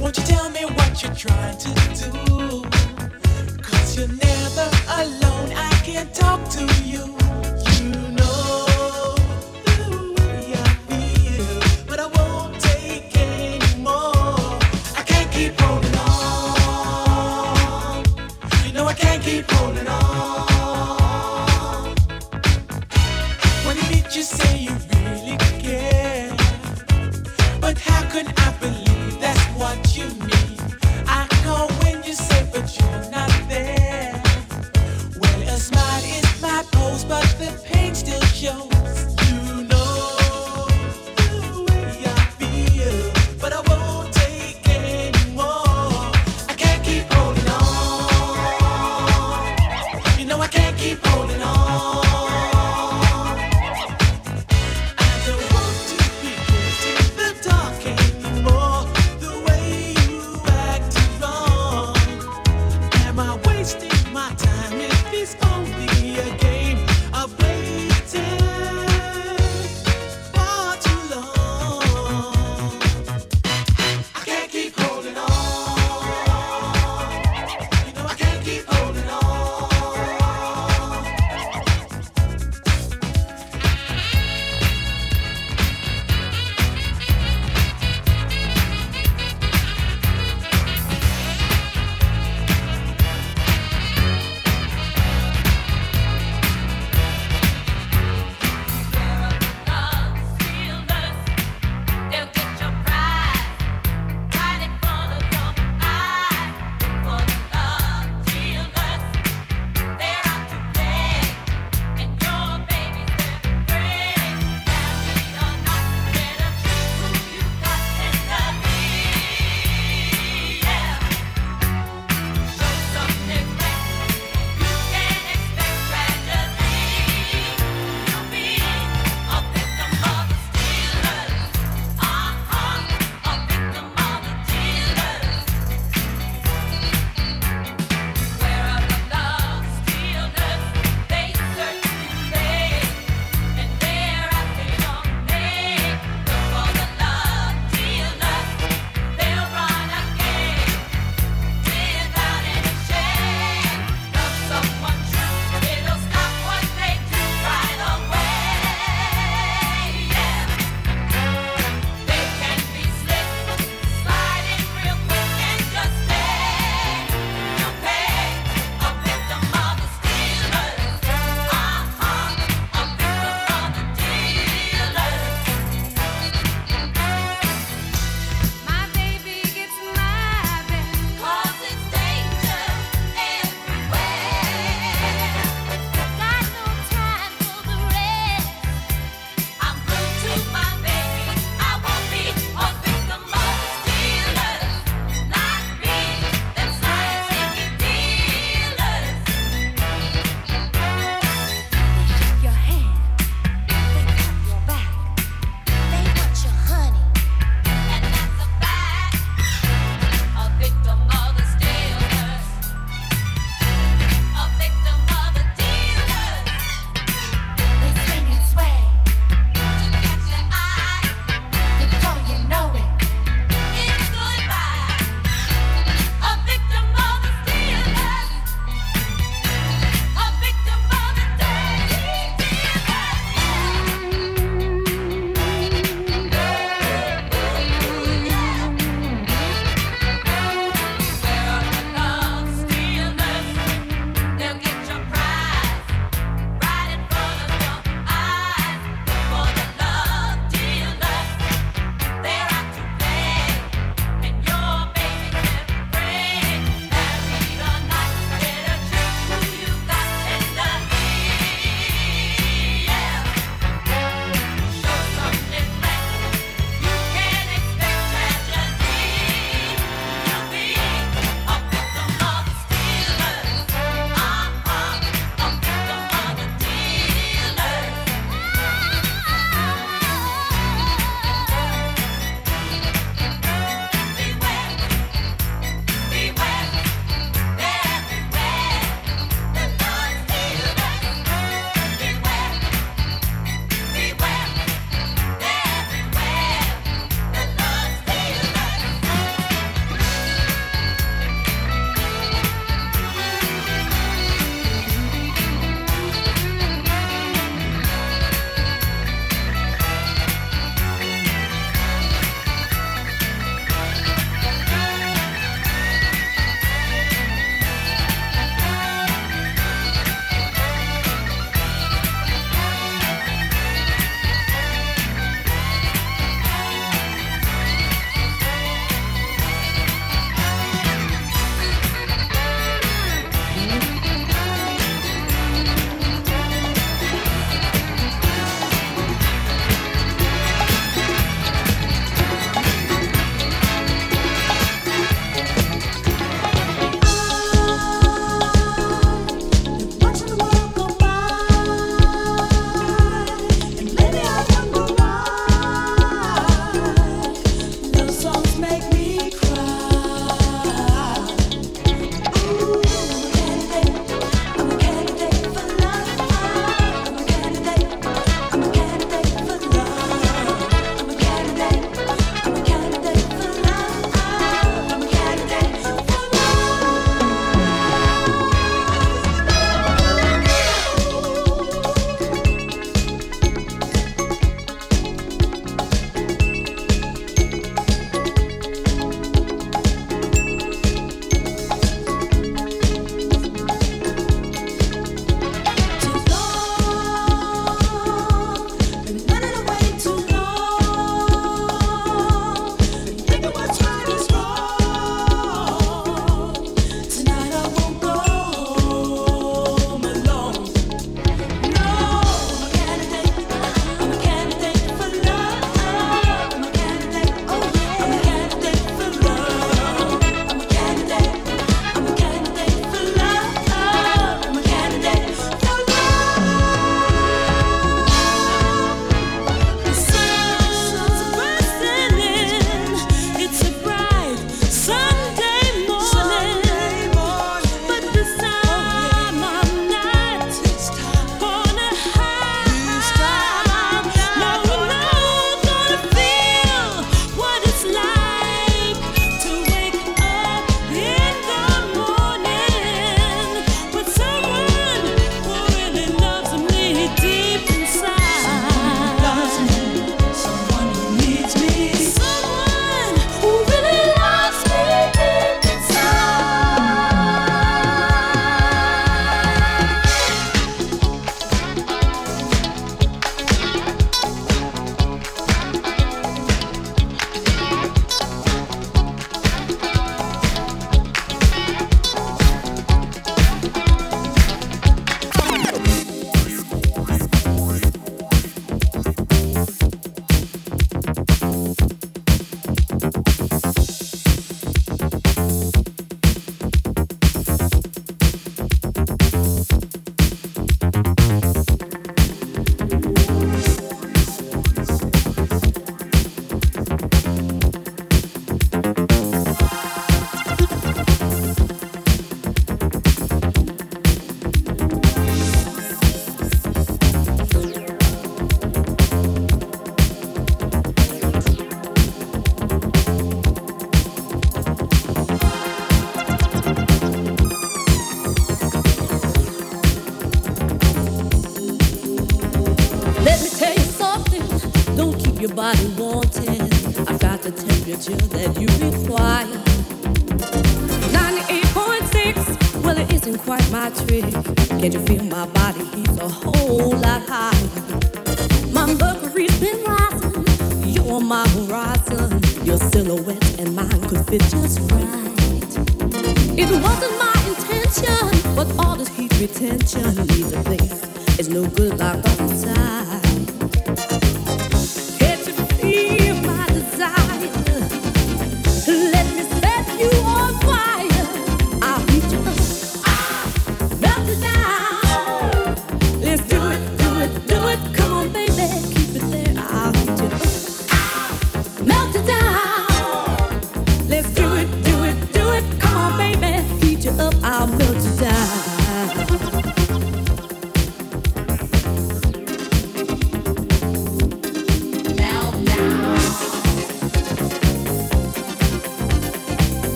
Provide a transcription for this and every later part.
Won't you tell me what you're trying to do? Cause you're never alone, I can talk to you.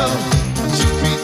know. me.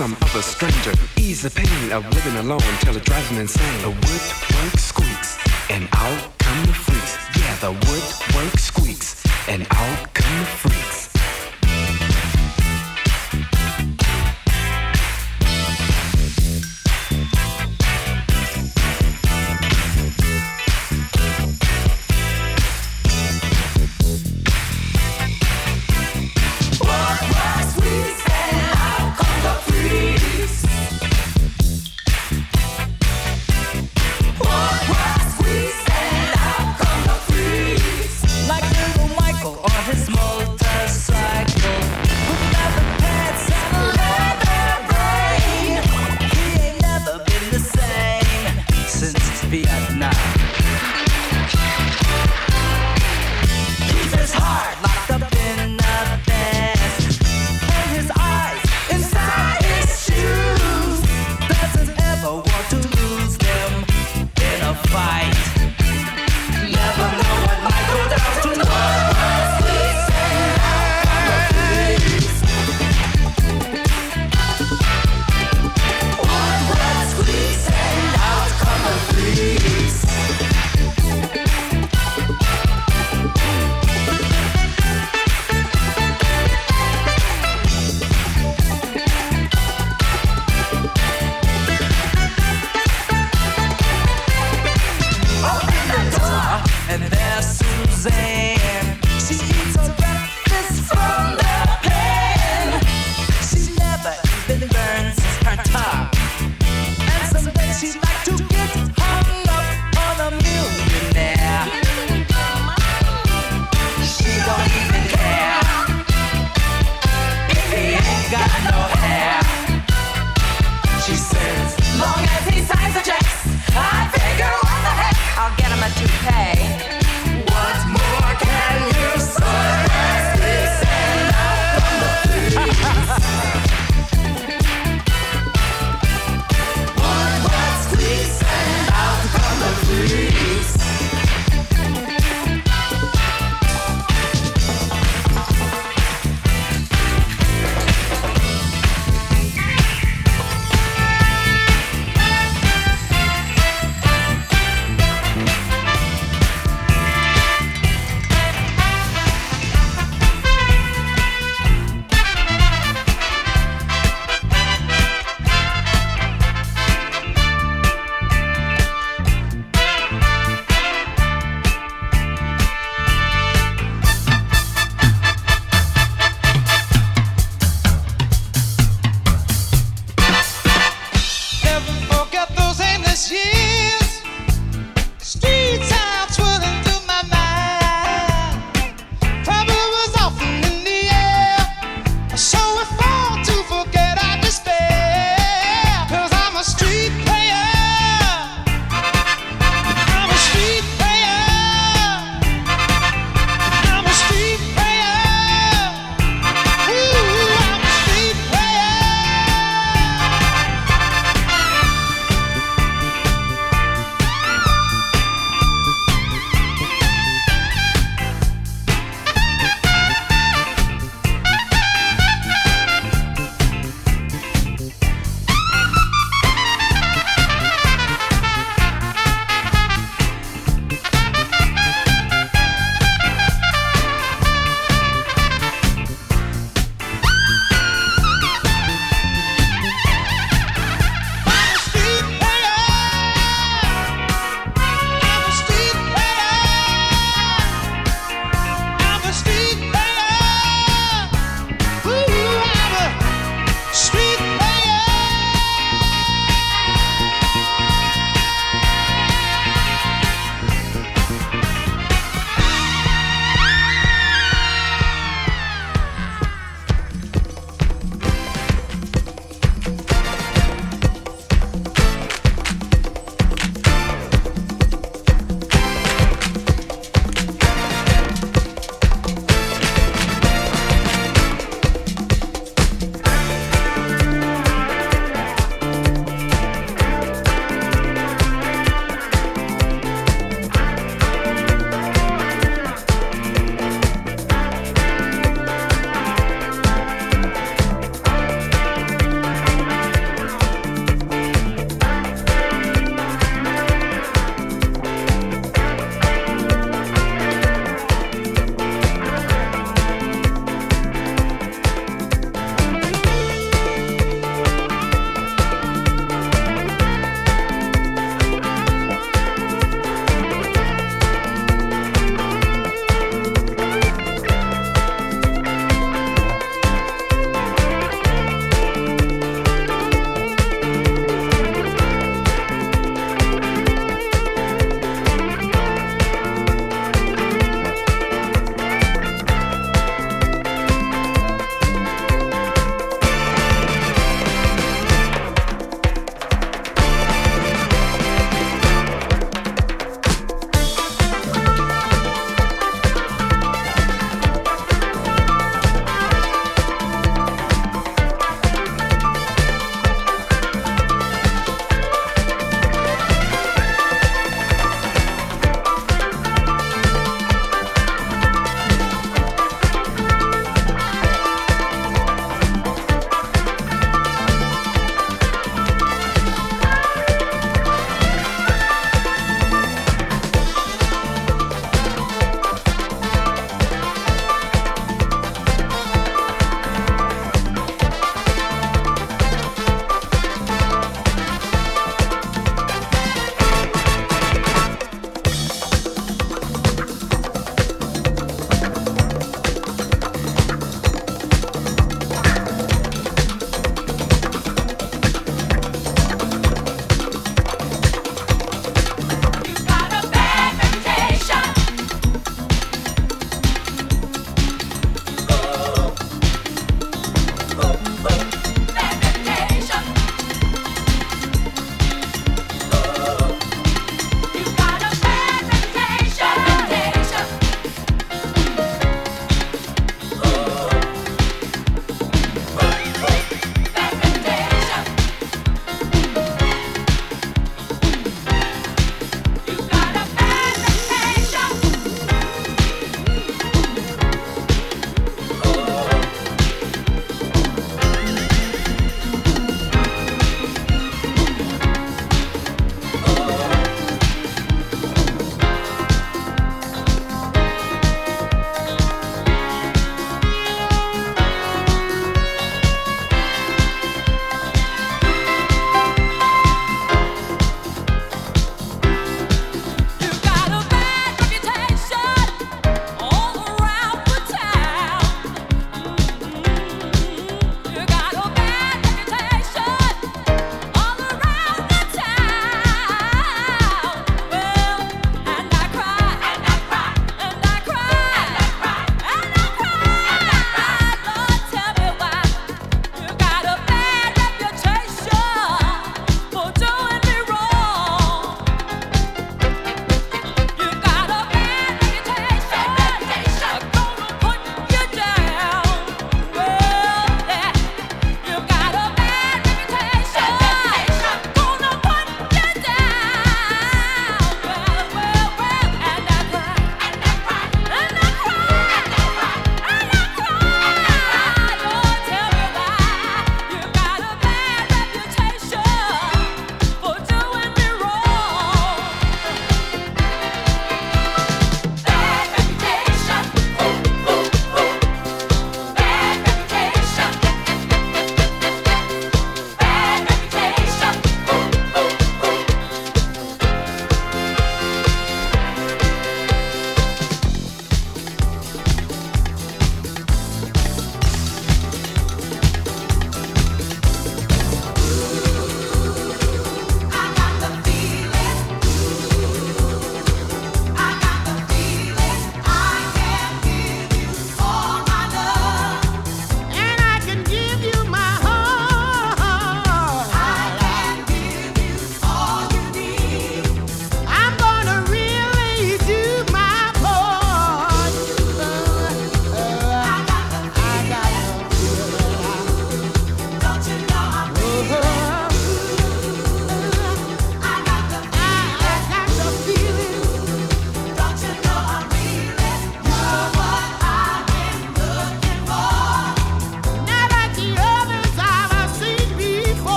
some other stranger. Ease the pain of living alone till it drives me insane. The woodwork squeaks, and out come the freaks. Yeah, the woodwork squeaks, and out come the freaks.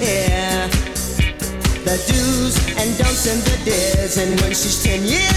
Hear the do's and don'ts and the dares. And when she's ten years